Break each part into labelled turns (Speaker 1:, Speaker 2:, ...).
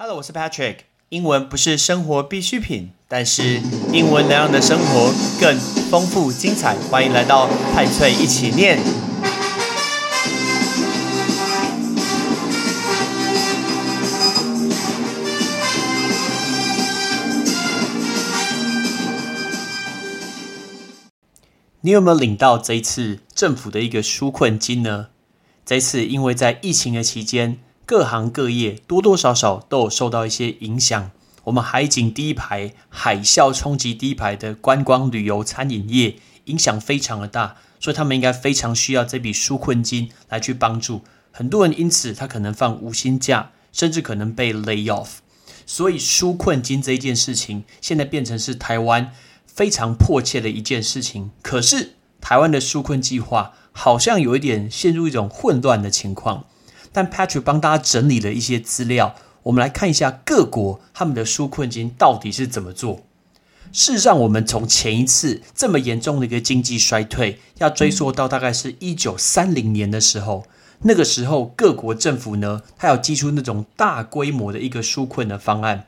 Speaker 1: Hello，我是 Patrick。英文不是生活必需品，但是英文能让你的生活更丰富精彩。欢迎来到派翠一起念。你有没有领到这一次政府的一个纾困金呢？这一次因为在疫情的期间。各行各业多多少少都有受到一些影响。我们海景第一排、海啸冲击第一排的观光旅游、餐饮业影响非常的大，所以他们应该非常需要这笔纾困金来去帮助很多人。因此，他可能放无薪假，甚至可能被 lay off。所以，纾困金这一件事情，现在变成是台湾非常迫切的一件事情。可是，台湾的纾困计划好像有一点陷入一种混乱的情况。但 Patrick 帮大家整理了一些资料，我们来看一下各国他们的纾困金到底是怎么做。事实上，我们从前一次这么严重的一个经济衰退，要追溯到大概是一九三零年的时候，那个时候各国政府呢，它要寄出那种大规模的一个纾困的方案。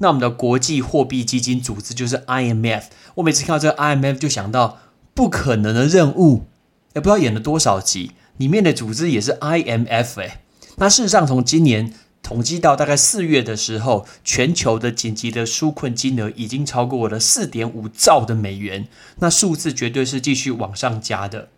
Speaker 1: 那我们的国际货币基金组织就是 IMF，我每次看到这个 IMF 就想到不可能的任务，也不知道演了多少集。里面的组织也是 IMF 哎，那事实上从今年统计到大概四月的时候，全球的紧急的纾困金额已经超过了四点五兆的美元，那数字绝对是继续往上加的。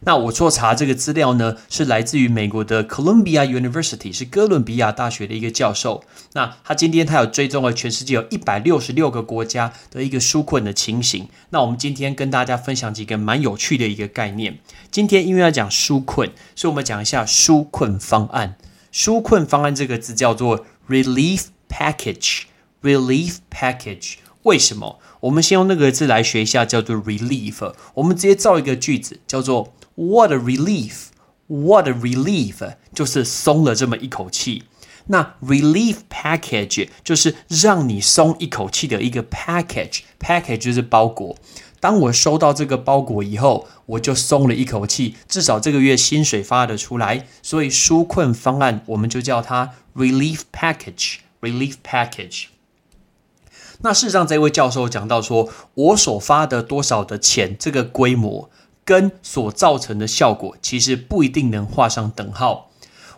Speaker 1: 那我做查这个资料呢，是来自于美国的 Columbia University，是哥伦比亚大学的一个教授。那他今天他有追踪了全世界有一百六十六个国家的一个纾困的情形。那我们今天跟大家分享几个蛮有趣的一个概念。今天因为要讲纾困，所以我们讲一下纾困方案。纾困方案这个字叫做 relief package。relief package 为什么？我们先用那个字来学一下，叫做 relief。我们直接造一个句子，叫做 What a relief! What a relief! 就是松了这么一口气。那 relief package 就是让你松一口气的一个 package。package 就是包裹。当我收到这个包裹以后，我就松了一口气，至少这个月薪水发得出来。所以纾困方案我们就叫它 relief package。relief package。那事实上，这位教授讲到说，我所发的多少的钱，这个规模。跟所造成的效果，其实不一定能画上等号。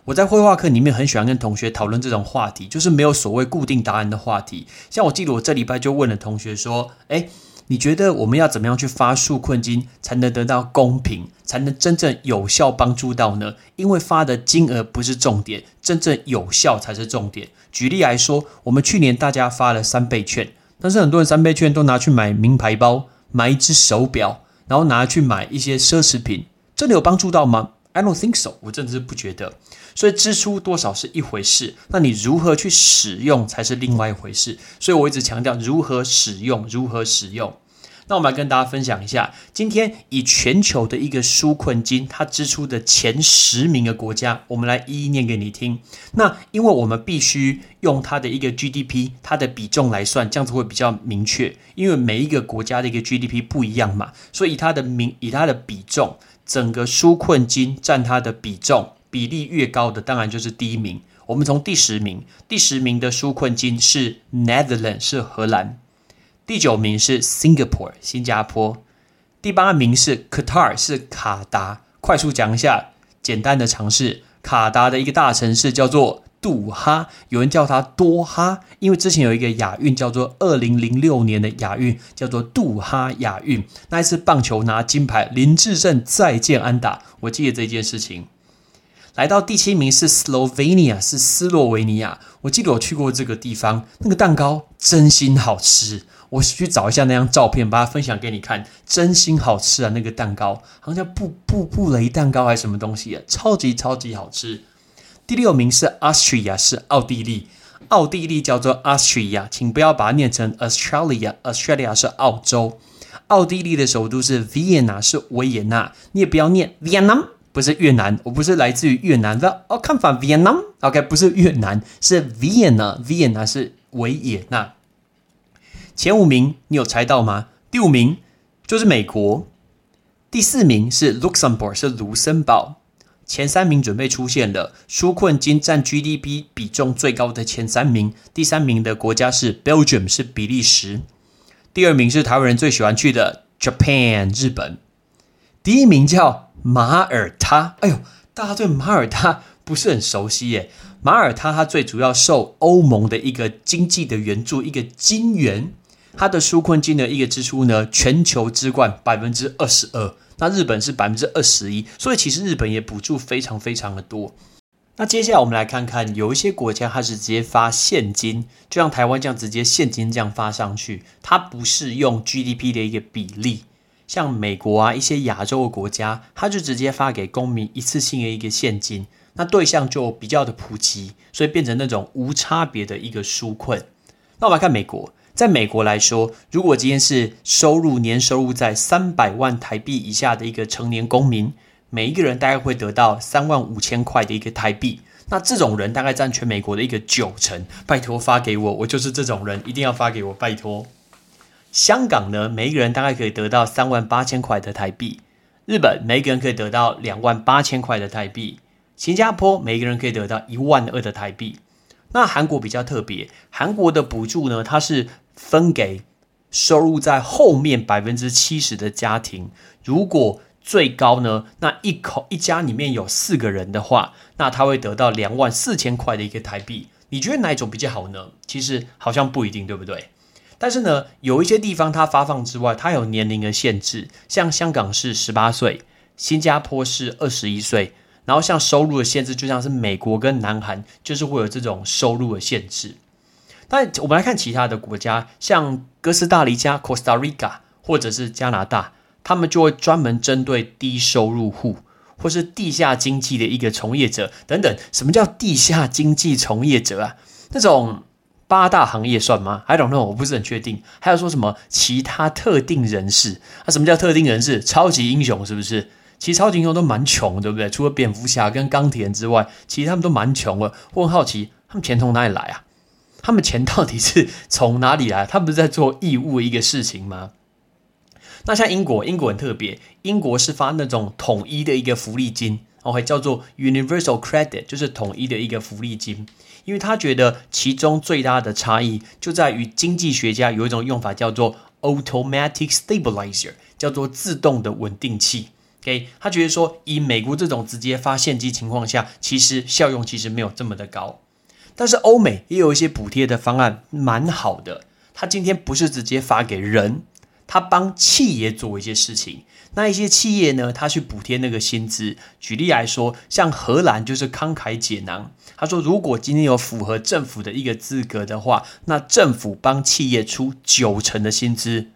Speaker 1: 我在绘画课里面很喜欢跟同学讨论这种话题，就是没有所谓固定答案的话题。像我记得我这礼拜就问了同学说：“诶，你觉得我们要怎么样去发数困金，才能得到公平，才能真正有效帮助到呢？因为发的金额不是重点，真正有效才是重点。举例来说，我们去年大家发了三倍券，但是很多人三倍券都拿去买名牌包，买一只手表。”然后拿去买一些奢侈品，真的有帮助到吗？I don't think so，我真的是不觉得。所以支出多少是一回事，那你如何去使用才是另外一回事。所以我一直强调如何使用，如何使用。那我们来跟大家分享一下，今天以全球的一个纾困金，它支出的前十名的国家，我们来一一念给你听。那因为我们必须用它的一个 GDP，它的比重来算，这样子会比较明确。因为每一个国家的一个 GDP 不一样嘛，所以以它的名，以它的比重，整个纾困金占它的比重比例越高的，当然就是第一名。我们从第十名，第十名的纾困金是 Netherlands，是荷兰。第九名是 Singapore 新加坡，第八名是 Qatar 是卡达。快速讲一下简单的尝试，卡达的一个大城市叫做杜哈，有人叫它多哈，因为之前有一个亚运叫做二零零六年的亚运叫做杜哈亚运，那一次棒球拿金牌，林志胜再见安打，我记得这件事情。来到第七名是 Slovenia，是斯洛维尼亚。我记得我去过这个地方，那个蛋糕真心好吃。我去找一下那张照片，把它分享给你看，真心好吃啊！那个蛋糕好像叫布布布雷蛋糕还是什么东西？超级超级好吃。第六名是 Austria，是奥地利。奥地利叫做 Austria，请不要把它念成 Australia，Australia 是澳洲。奥地利的首都是 Vienna，是维也纳。你也不要念 Vietnam。不是越南，我不是来自于越南的。哦，看法 Vietnam，OK，不是越南，是 Vienna，Vienna 是维也纳。前五名你有猜到吗？第五名就是美国，第四名是 Luxembourg，是卢森堡，前三名准备出现了，纾困金占 GDP 比重最高的前三名，第三名的国家是 Belgium，是比利时，第二名是台湾人最喜欢去的 Japan，日本，第一名叫马耳他。哎呦，大家对马耳他不是很熟悉耶。马耳他它最主要受欧盟的一个经济的援助，一个金援，它的纾困金的一个支出呢，全球之冠百分之二十二。那日本是百分之二十一，所以其实日本也补助非常非常的多。那接下来我们来看看，有一些国家它是直接发现金，就像台湾这样直接现金这样发上去，它不是用 GDP 的一个比例。像美国啊一些亚洲的国家，它就直接发给公民一次性的一个现金，那对象就比较的普及，所以变成那种无差别的一个纾困。那我们来看美国。在美国来说，如果今天是收入年收入在三百万台币以下的一个成年公民，每一个人大概会得到三万五千块的一个台币。那这种人大概占全美国的一个九成。拜托发给我，我就是这种人，一定要发给我，拜托。香港呢，每一个人大概可以得到三万八千块的台币。日本每一个人可以得到两万八千块的台币。新加坡每一个人可以得到一万二的台币。那韩国比较特别，韩国的补助呢，它是。分给收入在后面百分之七十的家庭，如果最高呢，那一口一家里面有四个人的话，那他会得到两万四千块的一个台币。你觉得哪一种比较好呢？其实好像不一定，对不对？但是呢，有一些地方它发放之外，它有年龄的限制，像香港是十八岁，新加坡是二十一岁，然后像收入的限制，就像是美国跟南韩，就是会有这种收入的限制。那我们来看其他的国家，像哥斯达黎加 （Costa Rica） 或者是加拿大，他们就会专门针对低收入户或是地下经济的一个从业者等等。什么叫地下经济从业者啊？那种八大行业算吗？I don't know，我不是很确定。还有说什么其他特定人士？啊，什么叫特定人士？超级英雄是不是？其实超级英雄都蛮穷，对不对？除了蝙蝠侠跟钢铁人之外，其实他们都蛮穷的。我很好奇，他们钱从哪里来啊？他们钱到底是从哪里来？他们不是在做义务一个事情吗？那像英国，英国很特别，英国是发那种统一的一个福利金，OK，叫做 Universal Credit，就是统一的一个福利金。因为他觉得其中最大的差异就在于经济学家有一种用法叫做 Automatic Stabilizer，叫做自动的稳定器。OK，他觉得说以美国这种直接发现金情况下，其实效用其实没有这么的高。但是欧美也有一些补贴的方案，蛮好的。他今天不是直接发给人，他帮企业做一些事情。那一些企业呢，他去补贴那个薪资。举例来说，像荷兰就是慷慨解囊。他说，如果今天有符合政府的一个资格的话，那政府帮企业出九成的薪资。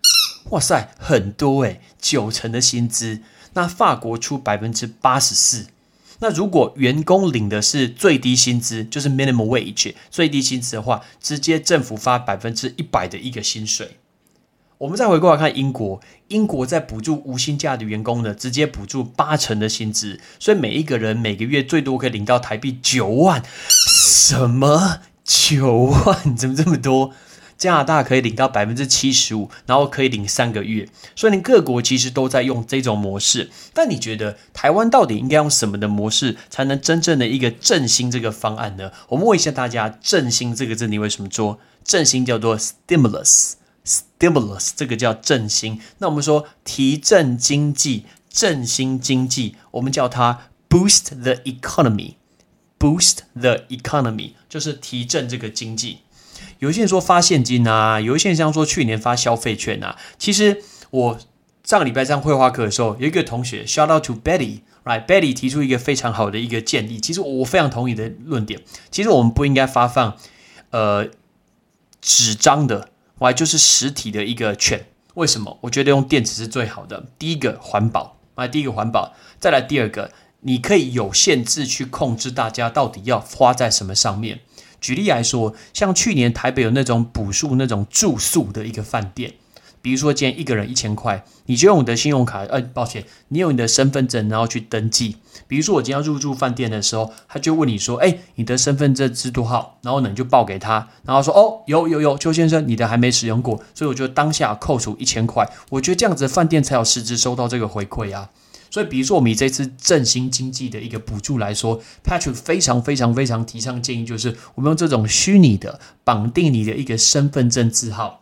Speaker 1: 哇塞，很多诶九成的薪资。那法国出百分之八十四。那如果员工领的是最低薪资，就是 minimum wage 最低薪资的话，直接政府发百分之一百的一个薪水。我们再回过来看英国，英国在补助无薪假的员工呢，直接补助八成的薪资，所以每一个人每个月最多可以领到台币九万。什么九万？怎么这么多？加拿大可以领到百分之七十五，然后可以领三个月，所以你各国其实都在用这种模式。但你觉得台湾到底应该用什么的模式，才能真正的一个振兴这个方案呢？我们问一下大家，振兴这个字你为什么说？振兴叫做 stimulus，stimulus 这个叫振兴。那我们说提振经济、振兴经济，我们叫它 boost the economy，boost the economy 就是提振这个经济。有些人说发现金啊，有一些人像说去年发消费券啊。其实我上个礼拜上绘画课的时候，有一个同学 shout out to Betty，right？Betty 提出一个非常好的一个建议，其实我非常同意的论点。其实我们不应该发放呃纸张的，还就是实体的一个券。为什么？我觉得用电子是最好的。第一个环保，啊，第一个环保，再来第二个，你可以有限制去控制大家到底要花在什么上面。举例来说，像去年台北有那种补助那种住宿的一个饭店，比如说今天一个人一千块，你就用你的信用卡，呃，抱歉，你用你的身份证然后去登记。比如说我今天要入住饭店的时候，他就问你说，哎，你的身份证是多号？然后呢你就报给他，然后说，哦，有有有，邱先生，你的还没使用过，所以我就当下扣除一千块。我觉得这样子饭店才有实质收到这个回馈啊。所以，比如说我们以这次振兴经济的一个补助来说，Patrick 非常非常非常提倡建议，就是我们用这种虚拟的绑定你的一个身份证字号。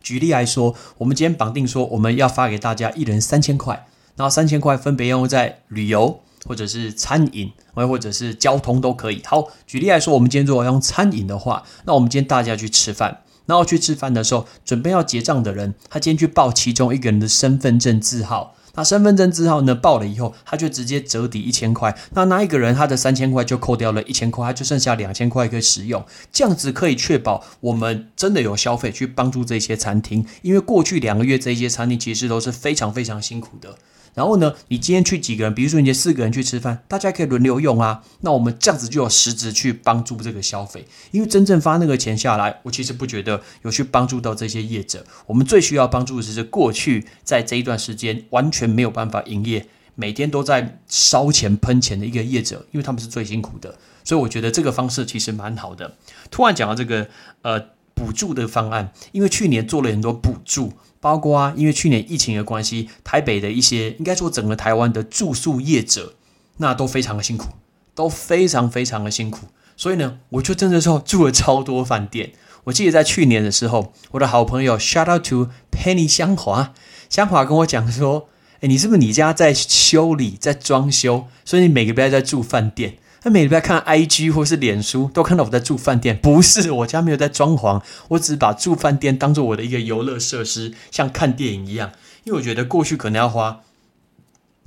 Speaker 1: 举例来说，我们今天绑定说我们要发给大家一人三千块，然后三千块分别用在旅游或者是餐饮，或者是交通都可以。好，举例来说，我们今天如果用餐饮的话，那我们今天大家去吃饭，然后去吃饭的时候，准备要结账的人，他今天去报其中一个人的身份证字号。那身份证字号呢？报了以后，他就直接折抵一千块。那那一个人他的三千块就扣掉了一千块，他就剩下两千块可以使用。这样子可以确保我们真的有消费去帮助这些餐厅，因为过去两个月这些餐厅其实都是非常非常辛苦的。然后呢，你今天去几个人？比如说你这四个人去吃饭，大家可以轮流用啊。那我们这样子就有实质去帮助这个消费，因为真正发那个钱下来，我其实不觉得有去帮助到这些业者。我们最需要帮助的是过去在这一段时间完全没有办法营业，每天都在烧钱喷钱的一个业者，因为他们是最辛苦的。所以我觉得这个方式其实蛮好的。突然讲到这个呃补助的方案，因为去年做了很多补助。包括啊，因为去年疫情的关系，台北的一些应该说整个台湾的住宿业者，那都非常的辛苦，都非常非常的辛苦。所以呢，我就真的时候住了超多饭店。我记得在去年的时候，我的好朋友 shout out to Penny 香华，香华跟我讲说：“哎，你是不是你家在修理，在装修，所以你每个礼拜在住饭店？”每礼拜看 IG 或是脸书，都看到我在住饭店。不是，我家没有在装潢，我只是把住饭店当做我的一个游乐设施，像看电影一样。因为我觉得过去可能要花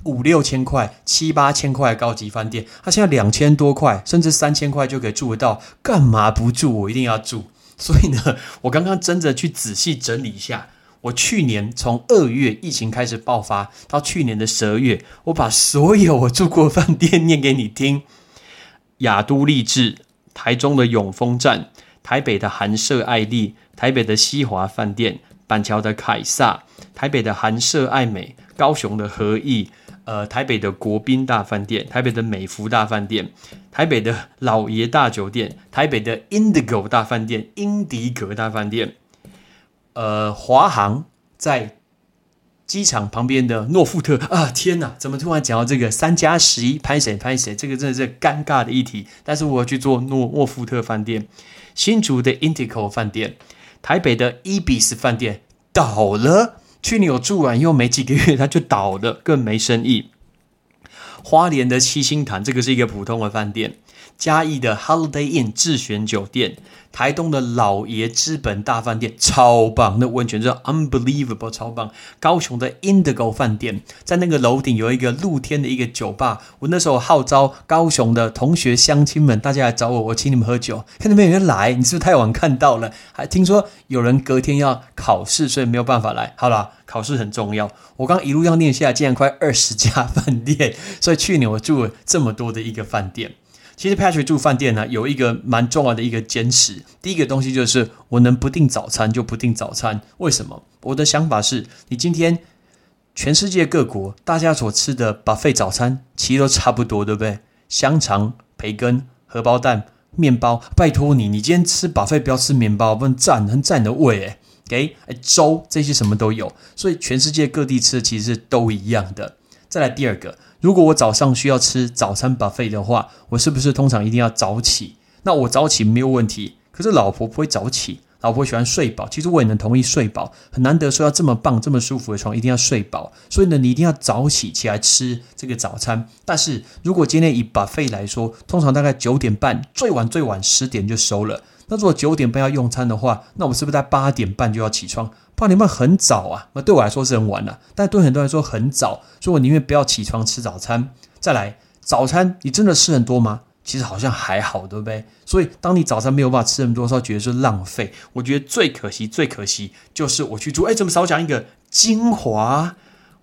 Speaker 1: 五六千块、七八千块高级饭店，他现在两千多块，甚至三千块就可以住得到，干嘛不住？我一定要住。所以呢，我刚刚真的去仔细整理一下，我去年从二月疫情开始爆发到去年的十二月，我把所有我住过饭店念给你听。雅都丽志、台中的永丰站、台北的韩舍爱丽、台北的西华饭店、板桥的凯撒、台北的韩舍爱美、高雄的和义、呃，台北的国宾大饭店、台北的美福大饭店、台北的老爷大酒店、台北的 Indigo 大饭店、英迪格大饭店，呃，华航在。机场旁边的诺富特啊，天哪！怎么突然讲到这个三加十一拍谁拍谁？这个真的是尴尬的议题。但是我要去做诺诺富特饭店，新竹的 Intico 饭店，台北的 Ebis 饭店倒了。去年有住完又没几个月，它就倒了，更没生意。花莲的七星潭，这个是一个普通的饭店。嘉义的 Holiday Inn 智选酒店，台东的老爷资本大饭店超棒，那温泉是 unbelievable 超棒。高雄的 Indigo 饭店，在那个楼顶有一个露天的一个酒吧，我那时候号召高雄的同学乡亲们，大家来找我，我请你们喝酒。看到没有人来，你是不是太晚看到了？还听说有人隔天要考试，所以没有办法来。好了，考试很重要。我刚一路要念下来，竟然快二十家饭店，所以去年我住了这么多的一个饭店。其实 Patrick 住饭店呢，有一个蛮重要的一个坚持。第一个东西就是，我能不订早餐就不订早餐。为什么？我的想法是，你今天全世界各国大家所吃的 buffet 早餐，其实都差不多，对不对？香肠、培根、荷包蛋、面包。拜托你，你今天吃 buffet 不要吃面包，不能占很占你的胃诶。给粥这些什么都有，所以全世界各地吃其实都一样的。再来第二个。如果我早上需要吃早餐 buffet 的话，我是不是通常一定要早起？那我早起没有问题，可是老婆不会早起，老婆喜欢睡饱。其实我也能同意睡饱，很难得说要这么棒、这么舒服的床，一定要睡饱。所以呢，你一定要早起起来吃这个早餐。但是如果今天以 buffet 来说，通常大概九点半，最晚最晚十点就收了。那如果九点半要用餐的话，那我们是不是在八点半就要起床？八点半很早啊，那对我来说是很晚了，但对很多人来说很早，所以我宁愿不要起床吃早餐。再来，早餐你真的吃很多吗？其实好像还好，对不对？所以当你早餐没有办法吃那么多时候，觉得是浪费。我觉得最可惜、最可惜就是我去住，哎，怎么少讲一个精华？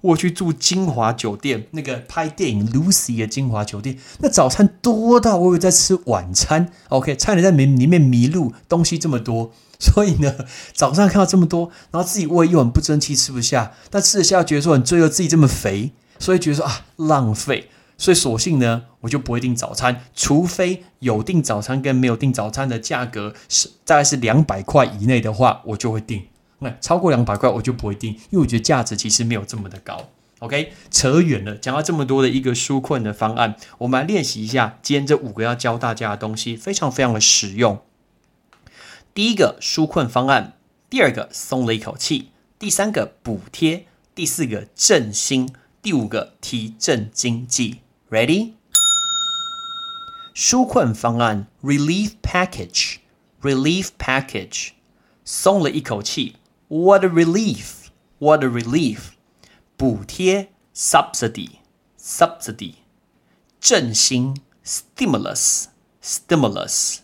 Speaker 1: 我去住金华酒店，那个拍电影 Lucy 的金华酒店，那早餐多到我以为在吃晚餐。OK，差点在里里面迷路，东西这么多，所以呢，早上看到这么多，然后自己胃又很不争气，吃不下，但吃得下觉得说很罪恶，自己这么肥，所以觉得说啊浪费，所以索性呢，我就不会订早餐，除非有订早餐跟没有订早餐的价格是大概是两百块以内的话，我就会订。那超过两百块我就不会订，因为我觉得价值其实没有这么的高。OK，扯远了，讲到这么多的一个纾困的方案，我们来练习一下今天这五个要教大家的东西，非常非常的实用。第一个纾困方案，第二个松了一口气，第三个补贴，第四个振兴，第五个提振经济。Ready？纾困方案 （Relief Package），Relief Package，松了一口气。What a relief！What a relief！补贴 subsidy，subsidy，振兴 stimulus，stimulus，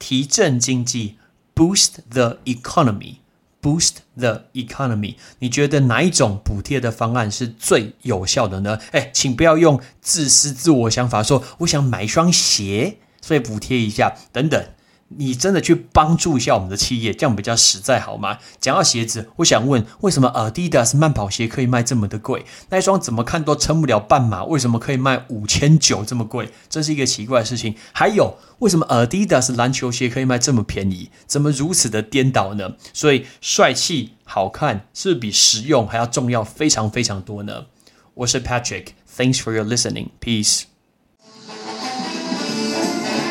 Speaker 1: 提振经济 boost the economy，boost the economy。你觉得哪一种补贴的方案是最有效的呢？哎，请不要用自私自我想法说，我想买一双鞋，所以补贴一下等等。你真的去帮助一下我们的企业，这样比较实在，好吗？讲到鞋子，我想问，为什么 Adidas 慢跑鞋可以卖这么的贵？那一双怎么看都撑不了半马，为什么可以卖五千九这么贵？这是一个奇怪的事情。还有，为什么 Adidas 篮球鞋可以卖这么便宜？怎么如此的颠倒呢？所以，帅气、好看是比实用还要重要，非常非常多呢。我是 Patrick，Thanks for your listening，Peace。